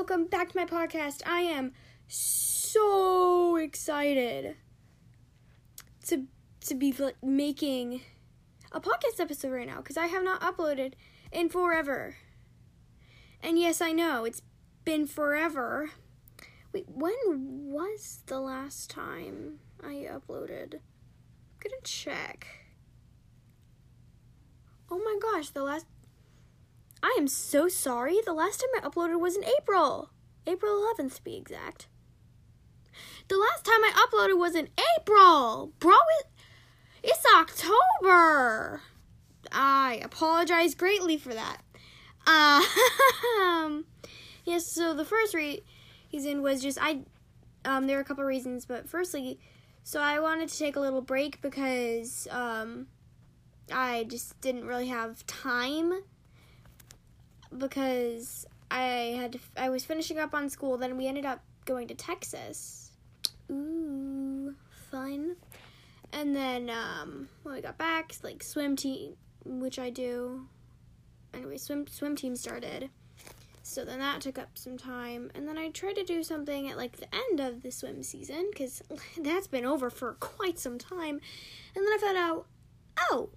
welcome back to my podcast. I am so excited to to be making a podcast episode right now because I have not uploaded in forever. And yes, I know it's been forever. Wait, when was the last time I uploaded? I'm gonna check. Oh my gosh, the last I am so sorry. The last time I uploaded was in April. April 11th to be exact. The last time I uploaded was in April. Bro, it, it's October. I apologize greatly for that. Um, yes, so the first re- reason was just I, um, there are a couple reasons, but firstly, so I wanted to take a little break because, um, I just didn't really have time because I had to, I was finishing up on school. Then we ended up going to Texas. Ooh, fun. And then um, when we got back, like swim team, which I do. Anyway, swim swim team started. So then that took up some time, and then I tried to do something at like the end of the swim season because that's been over for quite some time. And then I found out, oh,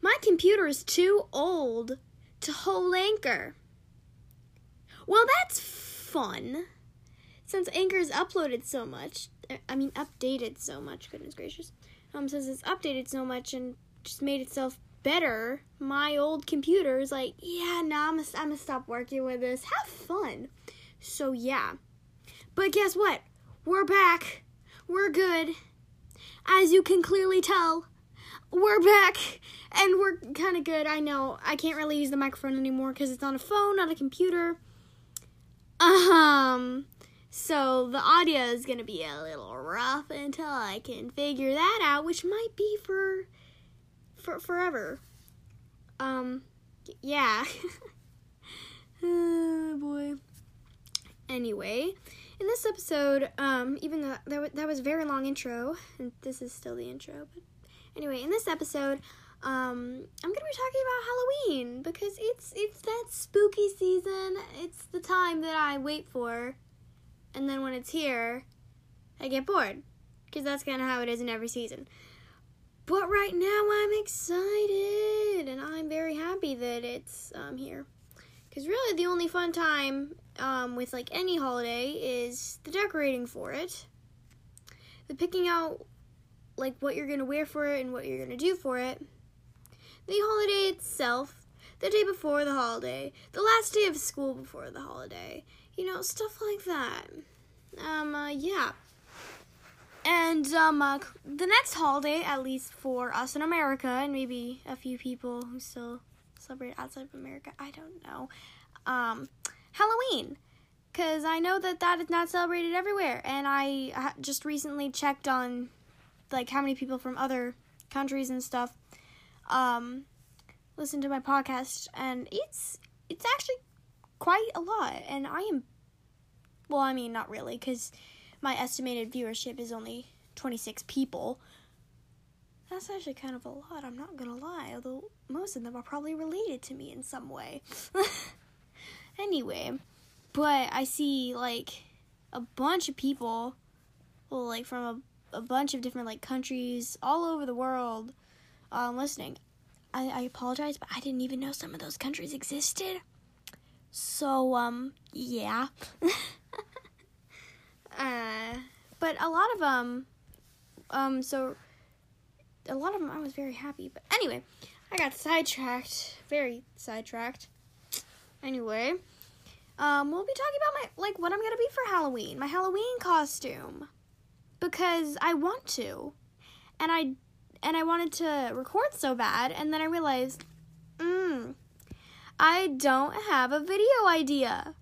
my computer is too old to hold Anchor. Well, that's fun. Since Anchor's uploaded so much, I mean, updated so much, goodness gracious. Um, since it's updated so much and just made itself better, my old computer is like, yeah, nah, I'm gonna, I'm gonna stop working with this. Have fun. So, yeah. But guess what? We're back. We're good. As you can clearly tell, we're back and we're kind of good. I know I can't really use the microphone anymore because it's on a phone, not a computer. Um, so the audio is gonna be a little rough until I can figure that out, which might be for for forever. Um, yeah. oh boy. Anyway, in this episode, um, even though that, that was very long intro, and this is still the intro, but Anyway, in this episode, um, I'm gonna be talking about Halloween because it's it's that spooky season. It's the time that I wait for, and then when it's here, I get bored because that's kind of how it is in every season. But right now, I'm excited, and I'm very happy that it's um, here. Because really, the only fun time um, with like any holiday is the decorating for it, the picking out like what you're going to wear for it and what you're going to do for it. The holiday itself, the day before the holiday, the last day of school before the holiday, you know, stuff like that. Um, uh, yeah. And um, uh, the next holiday, at least for us in America, and maybe a few people who still celebrate outside of America, I don't know. Um, Halloween, because I know that that is not celebrated everywhere, and I just recently checked on like how many people from other countries and stuff um, listen to my podcast, and it's it's actually quite a lot. And I am, well, I mean, not really, because my estimated viewership is only 26 people. That's actually kind of a lot, I'm not gonna lie, although most of them are probably related to me in some way. anyway, but I see like a bunch of people, well, like from a a bunch of different like countries all over the world um, listening. I, I apologize, but I didn't even know some of those countries existed. So um yeah. uh, but a lot of um um so a lot of them I was very happy. But anyway, I got sidetracked, very sidetracked. Anyway, um, we'll be talking about my like what I'm gonna be for Halloween, my Halloween costume because I want to. And I and I wanted to record so bad and then I realized, mm, I don't have a video idea.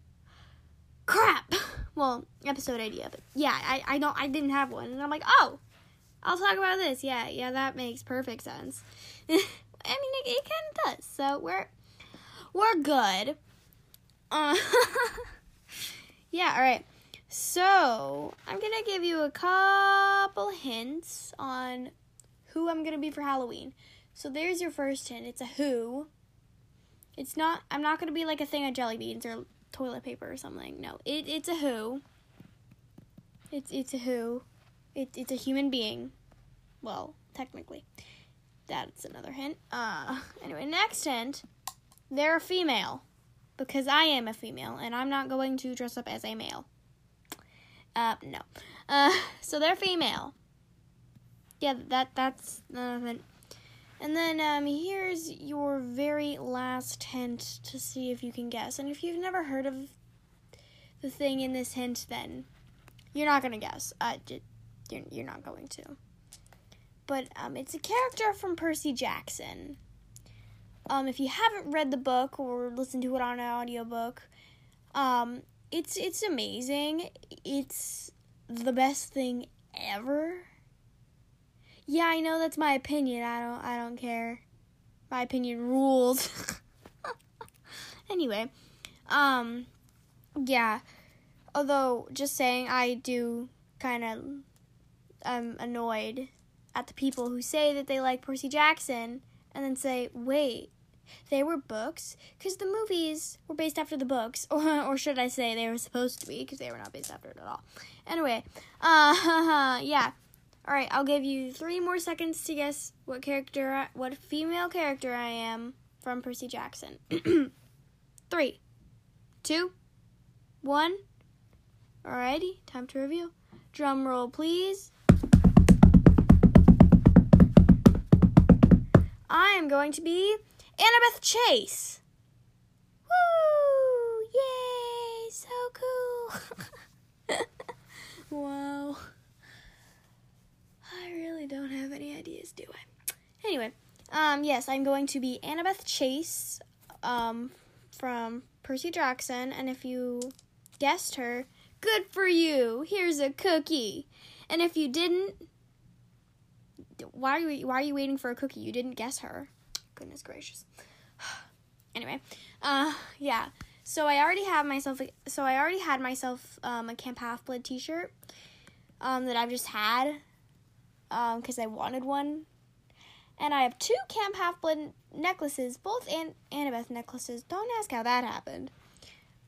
Crap. Well, episode idea, but yeah, I, I don't I didn't have one. And I'm like, oh, I'll talk about this. Yeah, yeah, that makes perfect sense. I mean, it, it kind of does. So we're we're good. Uh, yeah. All right. So, I'm going to give you a couple hints on who I'm going to be for Halloween. So, there's your first hint. It's a who. It's not, I'm not going to be like a thing of jelly beans or toilet paper or something. No, it, it's a who. It's it's a who. It, it's a human being. Well, technically. That's another hint. Uh, anyway, next hint. They're a female. Because I am a female, and I'm not going to dress up as a male. Uh, no. Uh, so they're female. Yeah, that that's another hint. And then um, here's your very last hint to see if you can guess. And if you've never heard of the thing in this hint, then you're not gonna guess. Uh, you're you're not going to. But um, it's a character from Percy Jackson. Um, if you haven't read the book or listened to it on an audiobook, um, it's it's amazing. It's the best thing ever. Yeah, I know that's my opinion. I don't I don't care. My opinion rules. anyway, um yeah. Although just saying I do kind of I'm annoyed at the people who say that they like Percy Jackson and then say, "Wait, they were books because the movies were based after the books, or, or should I say they were supposed to be because they were not based after it at all. Anyway, uh, yeah. All right, I'll give you three more seconds to guess what character, I, what female character I am from Percy Jackson. three, two, one. Alrighty, time to reveal. Drum roll, please. I am going to be Annabeth Chase. Woo! Yay! So cool. wow. I really don't have any ideas, do I? Anyway, um, yes, I'm going to be Annabeth Chase, um, from Percy Jackson, and if you guessed her, good for you. Here's a cookie. And if you didn't, why are you why are you waiting for a cookie? You didn't guess her. Goodness gracious. anyway, uh, yeah. So I already have myself. So I already had myself um, a Camp Half Blood T-shirt um, that I've just had because um, I wanted one, and I have two Camp Half Blood necklaces, both An- Annabeth necklaces. Don't ask how that happened,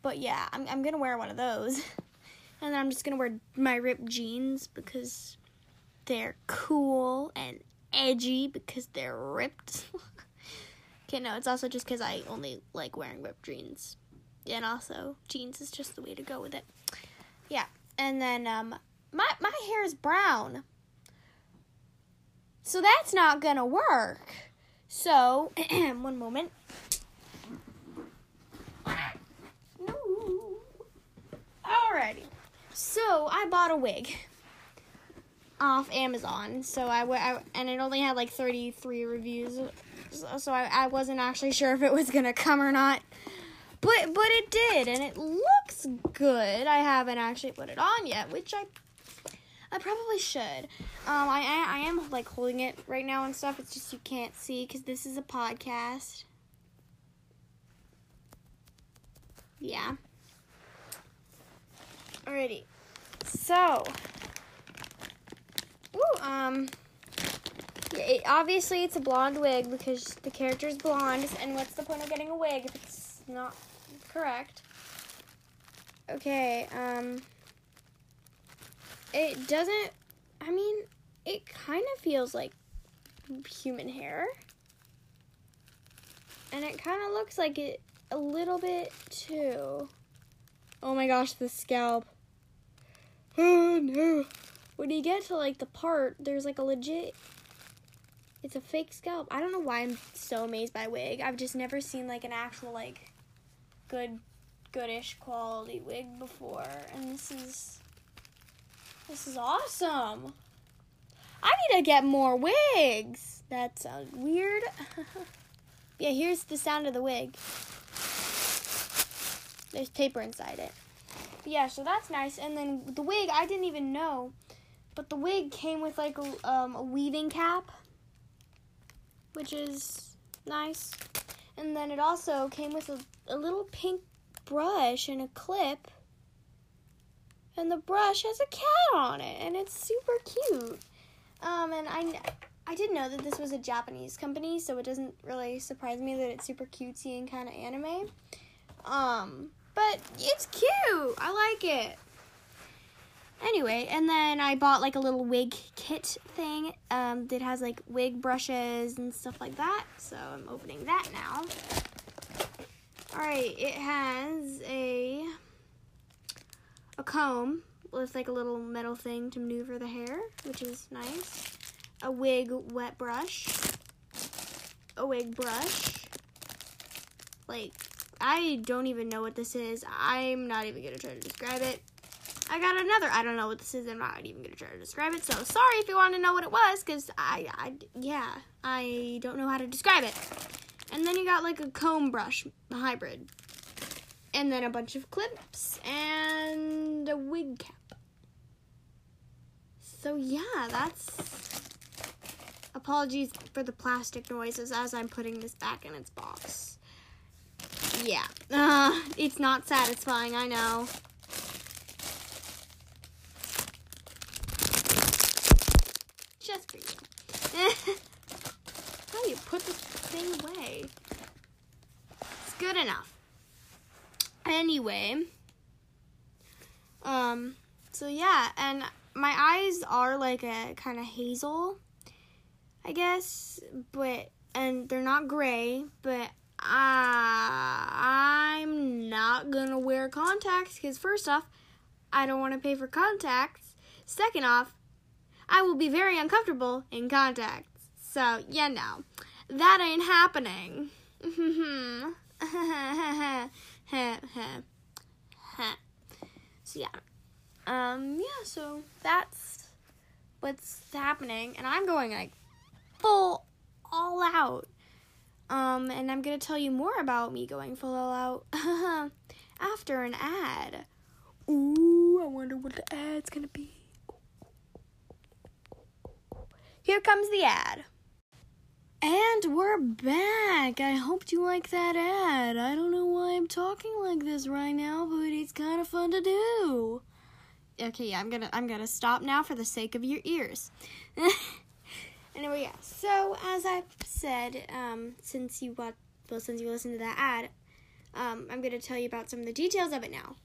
but yeah, I'm I'm gonna wear one of those, and then I'm just gonna wear my ripped jeans because they're cool and edgy because they're ripped. Okay, no, it's also just because I only like wearing ripped jeans. And also, jeans is just the way to go with it. Yeah, and then um, my my hair is brown, so that's not gonna work. So, one moment. No. Alrighty. So I bought a wig off Amazon. So I, I and it only had like 33 reviews so I, I wasn't actually sure if it was gonna come or not. But but it did, and it looks good. I haven't actually put it on yet, which I I probably should. Um, I, I I am like holding it right now and stuff. It's just you can't see because this is a podcast. Yeah. Alrighty. So. Ooh, um. It, obviously, it's a blonde wig because the character is blonde, and what's the point of getting a wig if it's not correct? Okay, um, it doesn't, I mean, it kind of feels like human hair. And it kind of looks like it a little bit too. Oh my gosh, the scalp. Oh no. When you get to like the part, there's like a legit it's a fake scalp. I don't know why I'm so amazed by wig. I've just never seen like an actual like good goodish quality wig before. And this is this is awesome. I need to get more wigs. That sounds weird. yeah, here's the sound of the wig. There's paper inside it. Yeah, so that's nice. And then the wig, I didn't even know, but the wig came with like a, um, a weaving cap which is nice. And then it also came with a, a little pink brush and a clip. And the brush has a cat on it, and it's super cute. Um, and I, I did know that this was a Japanese company, so it doesn't really surprise me that it's super cutesy and kind of anime. Um, but it's cute. I like it. Anyway, and then I bought like a little wig kit thing um, that has like wig brushes and stuff like that. So I'm opening that now. All right, it has a a comb with like a little metal thing to maneuver the hair, which is nice. A wig wet brush. A wig brush. Like, I don't even know what this is. I'm not even gonna try to describe it. I got another. I don't know what this is. I'm not even gonna try to describe it. So sorry if you want to know what it was, cause I, I, yeah, I don't know how to describe it. And then you got like a comb brush hybrid, and then a bunch of clips and a wig cap. So yeah, that's. Apologies for the plastic noises as I'm putting this back in its box. Yeah, uh, it's not satisfying. I know. just for you. How do you put this thing away? It's good enough. Anyway, um, so yeah, and my eyes are like a kind of hazel, I guess, but and they're not gray, but I, I'm not gonna wear contacts because first off, I don't want to pay for contacts. Second off, I will be very uncomfortable in contacts. So, yeah, know, that ain't happening. So, yeah. Um, yeah, so that's what's happening. And I'm going like full all out. Um, and I'm gonna tell you more about me going full all out after an ad. Ooh, I wonder what the ad's gonna be. Here comes the ad. And we're back. I hope you like that ad. I don't know why I'm talking like this right now, but it's kind of fun to do. Okay, yeah, I'm gonna I'm gonna stop now for the sake of your ears. anyway, yeah. So as I've said, um, since you got well, since you listened to that ad, um, I'm gonna tell you about some of the details of it now.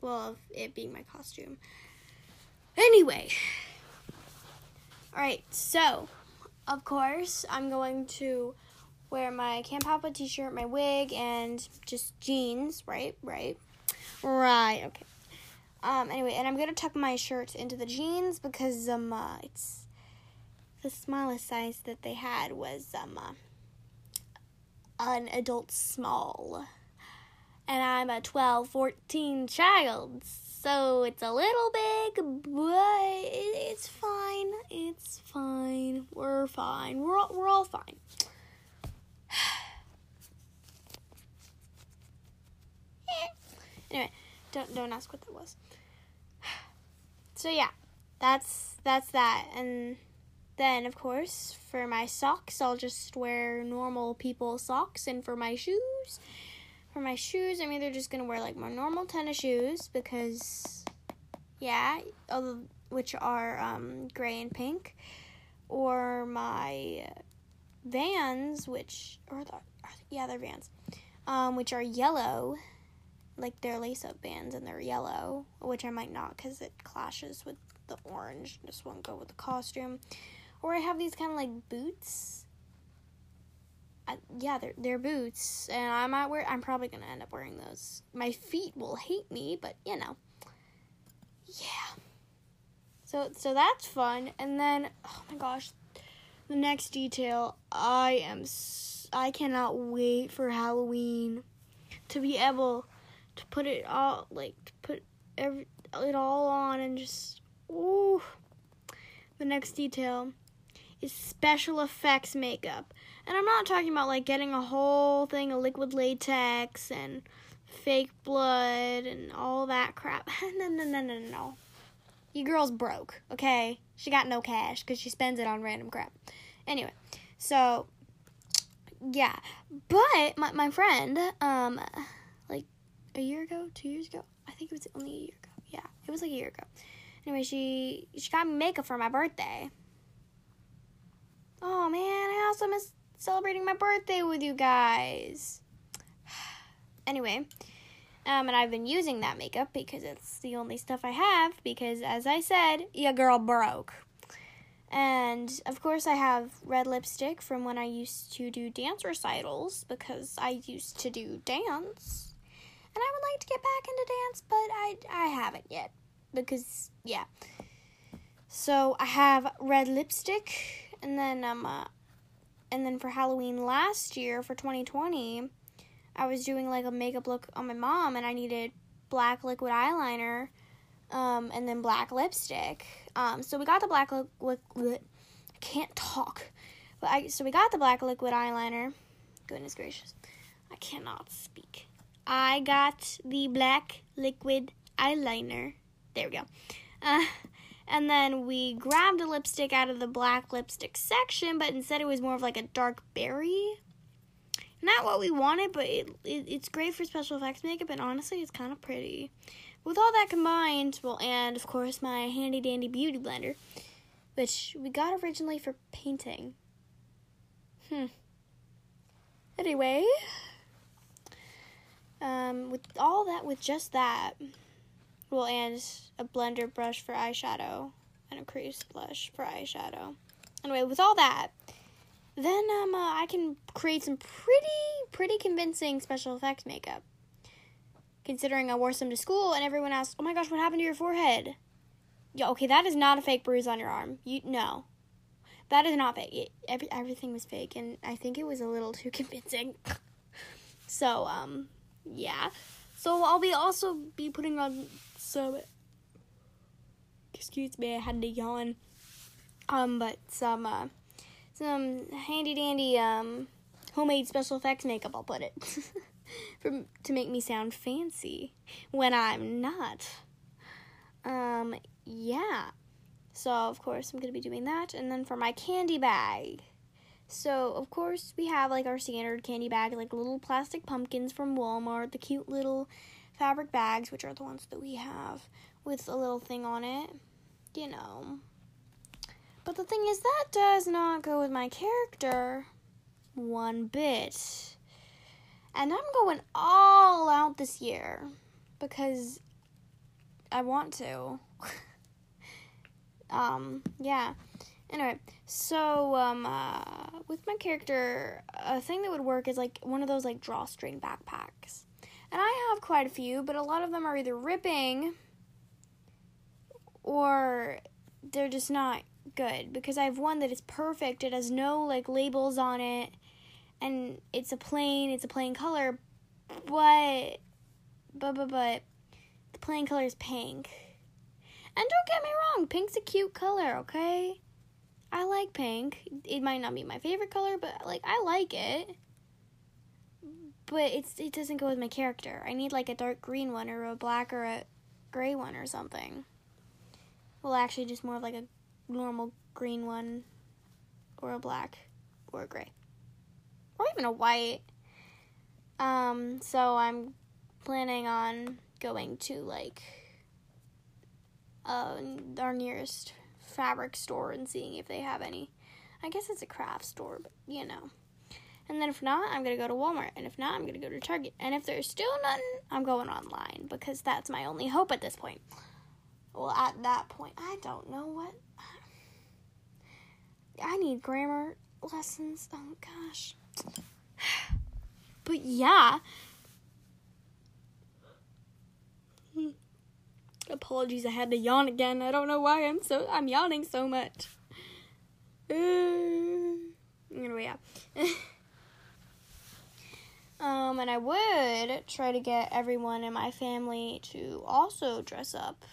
Well, of it being my costume. Anyway, all right, so of course I'm going to wear my Camp Papa t-shirt, my wig, and just jeans. Right, right, right. Okay. Um. Anyway, and I'm gonna tuck my shirt into the jeans because um, uh, it's the smallest size that they had was um, uh, an adult small, and I'm a 12, 14 child, so it's a little big, but it's fine. It's fine. We're fine. We're all, we're all fine. anyway, don't don't ask what that was. So yeah, that's that's that. And then of course, for my socks, I'll just wear normal people socks and for my shoes, for my shoes, I'm either just gonna wear like my normal tennis shoes because, yeah, which are um, gray and pink, or my Vans, which or the, yeah, they're Vans, um, which are yellow, like they're lace-up Vans and they're yellow, which I might not because it clashes with the orange. Just won't go with the costume. Or I have these kind of like boots I, yeah, they're they're boots, and I might wear. I'm probably gonna end up wearing those. My feet will hate me, but you know, yeah. So so that's fun, and then oh my gosh, the next detail. I am I cannot wait for Halloween to be able to put it all like to put every it all on and just ooh. The next detail is special effects makeup. And I'm not talking about like getting a whole thing of liquid latex and fake blood and all that crap. no, no, no, no, no. You girl's broke, okay? She got no cash because she spends it on random crap. Anyway, so yeah, but my my friend, um, like a year ago, two years ago, I think it was only a year ago. Yeah, it was like a year ago. Anyway, she she got me makeup for my birthday. Oh man, I also miss celebrating my birthday with you guys. anyway, Um, and I've been using that makeup because it's the only stuff I have. Because, as I said, your girl broke. And of course, I have red lipstick from when I used to do dance recitals because I used to do dance. And I would like to get back into dance, but I, I haven't yet because, yeah. So I have red lipstick, and then um, uh, and then for Halloween last year for 2020, I was doing like a makeup look on my mom, and I needed black liquid eyeliner, um, and then black lipstick. Um, so we got the black liquid. Li- I can't talk, but I so we got the black liquid eyeliner. Goodness gracious, I cannot speak. I got the black liquid eyeliner. There we go. Uh, and then we grabbed a lipstick out of the black lipstick section, but instead it was more of like a dark berry. Not what we wanted, but it, it it's great for special effects makeup, and honestly, it's kind of pretty. With all that combined, well, and of course my handy dandy beauty blender, which we got originally for painting. Hmm. Anyway, um, with all that, with just that, well, and a blender brush for eyeshadow and a crease blush for eyeshadow. Anyway, with all that, then um, uh, I can create some pretty, pretty convincing special effects makeup. Considering I wore some to school and everyone asked, "Oh my gosh, what happened to your forehead?" Yeah, okay, that is not a fake bruise on your arm. You no, that is not fake. It, every, everything was fake, and I think it was a little too convincing. so um, yeah. So I'll be also be putting on some. Excuse me, I had to yawn. Um, but some uh, some handy dandy um homemade special effects makeup. I'll put it for to make me sound fancy when I'm not. Um, yeah. So of course I'm gonna be doing that, and then for my candy bag. So, of course, we have like our standard candy bag, like little plastic pumpkins from Walmart, the cute little fabric bags, which are the ones that we have with a little thing on it, you know. But the thing is, that does not go with my character one bit. And I'm going all out this year because I want to. um, yeah. Anyway, so um, uh, with my character, a thing that would work is like one of those like drawstring backpacks, and I have quite a few, but a lot of them are either ripping or they're just not good because I have one that is perfect. It has no like labels on it, and it's a plain, it's a plain color, but but but but the plain color is pink. And don't get me wrong, pink's a cute color, okay? I like pink. It might not be my favorite color, but like I like it. But it's it doesn't go with my character. I need like a dark green one or a black or a gray one or something. Well, actually just more of like a normal green one or a black or a gray. Or even a white. Um so I'm planning on going to like uh, our nearest fabric store and seeing if they have any. I guess it's a craft store, but you know. And then if not, I'm gonna go to Walmart. And if not, I'm gonna go to Target. And if there's still nothing, I'm going online because that's my only hope at this point. Well, at that point, I don't know what. I need grammar lessons. Oh gosh. But yeah. Apologies, I had to yawn again. I don't know why I'm so I'm yawning so much. Uh, anyway, yeah. um, and I would try to get everyone in my family to also dress up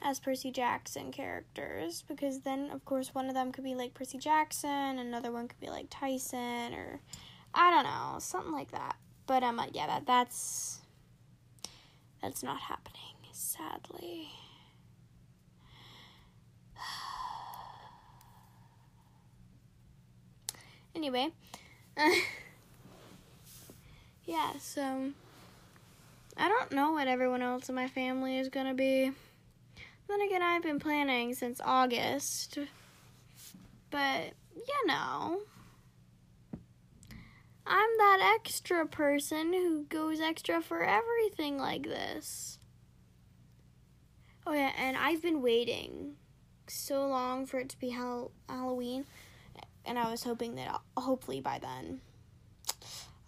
as Percy Jackson characters because then, of course, one of them could be like Percy Jackson, another one could be like Tyson, or I don't know, something like that. But um, yeah, that that's that's not happening sadly. anyway, yeah, so I don't know what everyone else in my family is gonna be. Then again, I've been planning since August, but you know, I'm that extra person who goes extra for everything like this. Oh yeah, and I've been waiting so long for it to be Hall- Halloween, and I was hoping that hopefully by then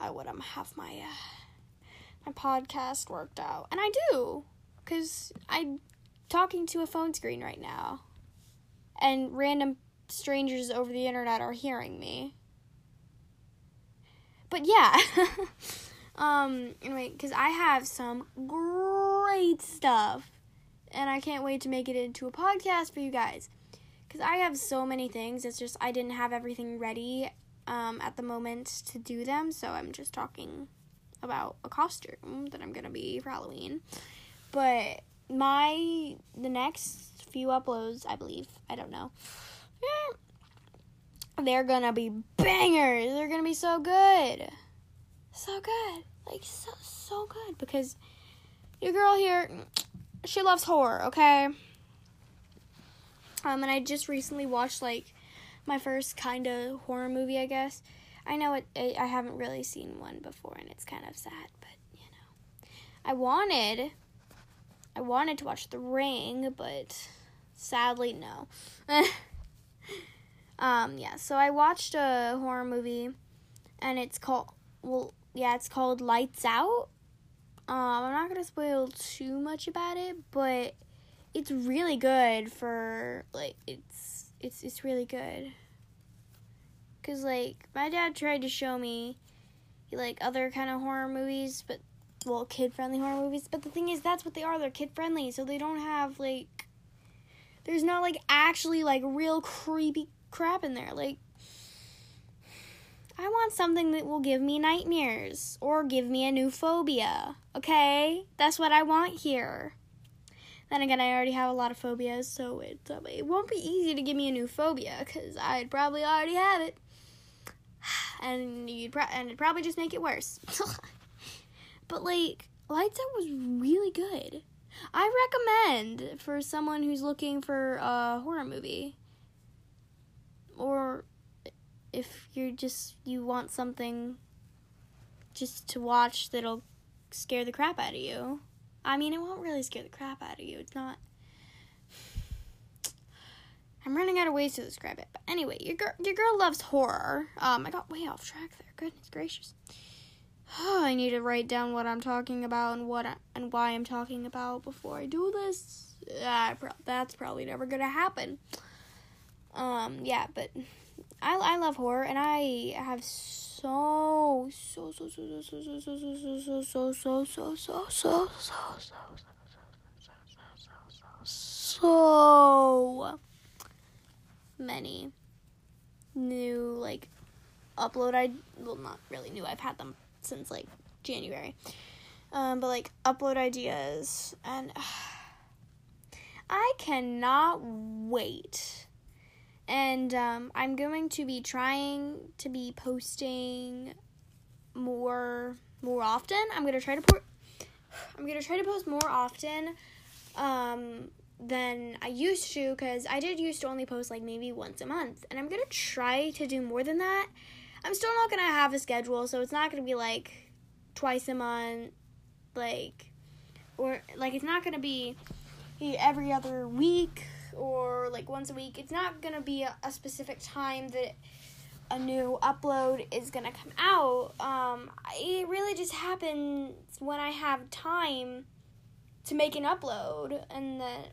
I would um have my uh, my podcast worked out, and I do, cause I'm talking to a phone screen right now, and random strangers over the internet are hearing me but yeah. um, anyway, because I have some great stuff, and I can't wait to make it into a podcast for you guys. Because I have so many things. It's just I didn't have everything ready um, at the moment to do them, so I'm just talking about a costume that I'm gonna be for Halloween. But my the next few uploads, I believe, I don't know. Eh, they're gonna be bangers. They're gonna be so good. So good. Like so so good because your girl here she loves horror, okay? Um and I just recently watched like my first kind of horror movie, I guess. I know it, it I haven't really seen one before and it's kind of sad, but you know. I wanted I wanted to watch The Ring, but sadly no. Um, yeah, so I watched a horror movie, and it's called well, yeah, it's called Lights Out. Um, I'm not gonna spoil too much about it, but it's really good for like it's it's it's really good. Cause like my dad tried to show me like other kind of horror movies, but well, kid friendly horror movies. But the thing is, that's what they are. They're kid friendly, so they don't have like there's not like actually like real creepy crap in there. Like, I want something that will give me nightmares or give me a new phobia. Okay? That's what I want here. Then again, I already have a lot of phobias, so it, um, it won't be easy to give me a new phobia because I'd probably already have it. And you'd pro- and it'd probably just make it worse. but like, Lights Out was really good. I recommend for someone who's looking for a horror movie or if you're just you want something just to watch that'll scare the crap out of you. I mean, it won't really scare the crap out of you. It's not. I'm running out of ways to describe it. But anyway, your girl, your girl loves horror. Um, I got way off track there. Goodness gracious. Oh, I need to write down what I'm talking about and what I, and why I'm talking about before I do this. Uh, that's probably never gonna happen. Um, yeah, but I, I love horror and I have so so so so so so so so so so so so so so so so so so so so many new like upload I well not really new I've had them since like January um but like upload ideas and I cannot wait and um, I'm going to be trying to be posting more more often. I'm gonna try to. I'm gonna try to post more often um, than I used to because I did used to only post like maybe once a month, and I'm gonna try to do more than that. I'm still not gonna have a schedule, so it's not gonna be like twice a month, like or like it's not gonna be every other week or like once a week. It's not gonna be a, a specific time that a new upload is gonna come out. Um, it really just happens when I have time to make an upload and then,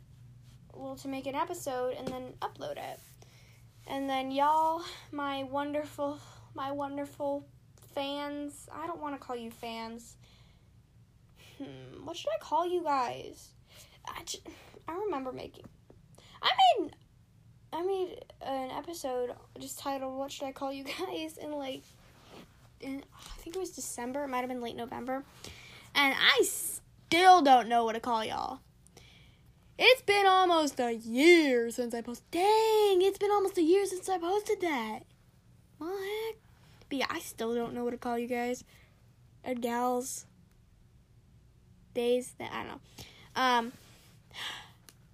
well, to make an episode and then upload it. And then y'all, my wonderful, my wonderful fans. I don't want to call you fans. Hmm, what should I call you guys? I, just, I remember making I made I made an episode just titled "What Should I Call You Guys?" in like, in, I think it was December. It might have been late November, and I still don't know what to call y'all. It's been almost a year since I posted. Dang, it's been almost a year since I posted that. What heck? But yeah, I still don't know what to call you guys, or gals. Days that I don't know. Um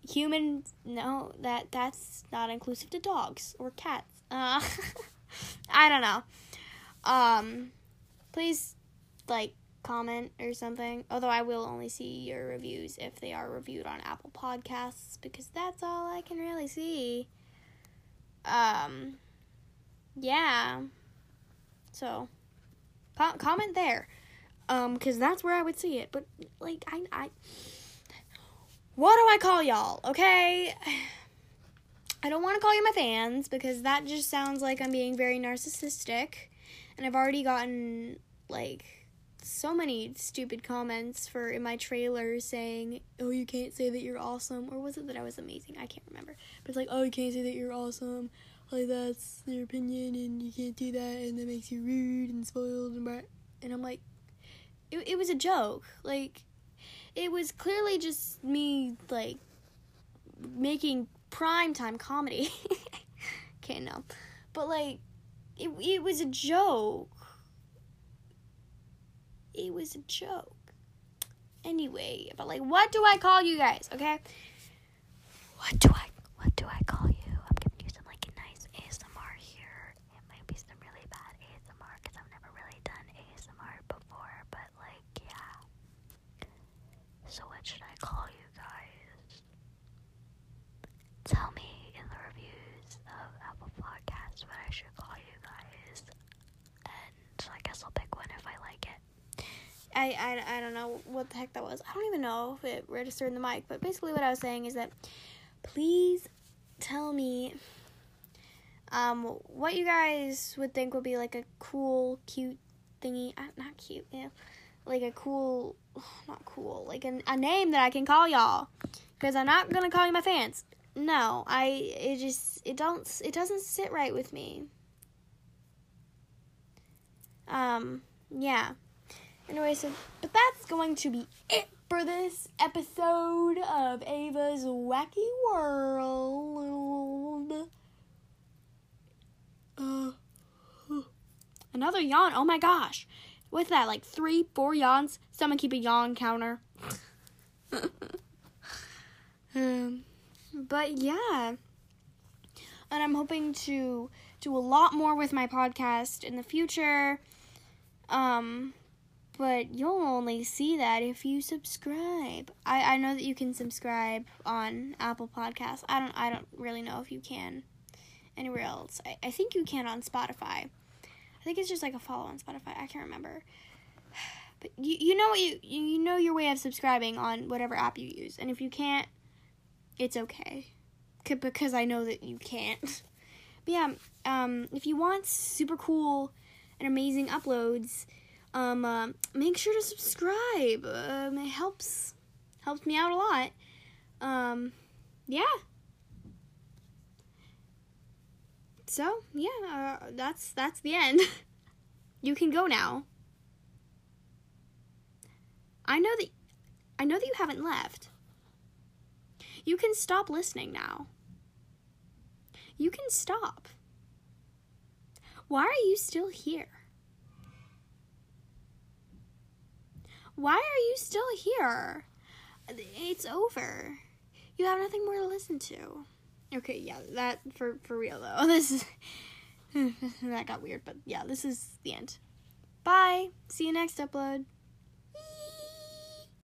humans no that that's not inclusive to dogs or cats uh, i don't know um please like comment or something. Although I will only see your reviews if they are reviewed on Apple Podcasts because that's all I can really see. Um yeah. So com- comment there. Um cuz that's where I would see it. But like I I what do I call y'all? Okay? I don't want to call you my fans because that just sounds like I'm being very narcissistic. And I've already gotten like so many stupid comments for in my trailer saying, "Oh, you can't say that you're awesome," or was it that I was amazing? I can't remember. But it's like, "Oh, you can't say that you're awesome." Like that's your opinion, and you can't do that, and that makes you rude and spoiled and. And I'm like, it it was a joke. Like, it was clearly just me like making prime time comedy. okay, no, but like, it it was a joke it was a joke. Anyway, but like, what do I call you guys? Okay. What do I what do I call you? I'm giving you some like nice ASMR here. It might be some really bad ASMR because I've never really done ASMR before, but like yeah. So what should I call you guys? Tell me in the reviews of Apple Podcasts what I should call you guys. And I guess I'll pick one if I like it. I, I, I don't know what the heck that was. I don't even know if it registered in the mic, but basically what I was saying is that please tell me um, what you guys would think would be like a cool, cute thingy. Uh, not cute, yeah. Like a cool, not cool, like a, a name that I can call y'all. Because I'm not to call you my fans. No, I, it just, it don't, it doesn't sit right with me. Um, yeah. Anyway, so but that's going to be it for this episode of Ava's Wacky World. Uh, another yawn. Oh my gosh. With that, like three, four yawns. Someone keep a yawn counter. um, but yeah. And I'm hoping to do a lot more with my podcast in the future. Um, but you'll only see that if you subscribe. I, I know that you can subscribe on Apple Podcasts. I don't I don't really know if you can anywhere else. I, I think you can on Spotify. I think it's just like a follow on Spotify. I can't remember. But you you know what you you know your way of subscribing on whatever app you use. And if you can't, it's okay. Because I know that you can't. But yeah, um if you want super cool and amazing uploads, um, uh, make sure to subscribe. Um, it helps helps me out a lot. Um, yeah. So yeah, uh, that's that's the end. you can go now. I know that I know that you haven't left. You can stop listening now. You can stop. Why are you still here? Why are you still here? It's over. You have nothing more to listen to. Okay, yeah, that for for real though. This is that got weird, but yeah, this is the end. Bye. See you next upload.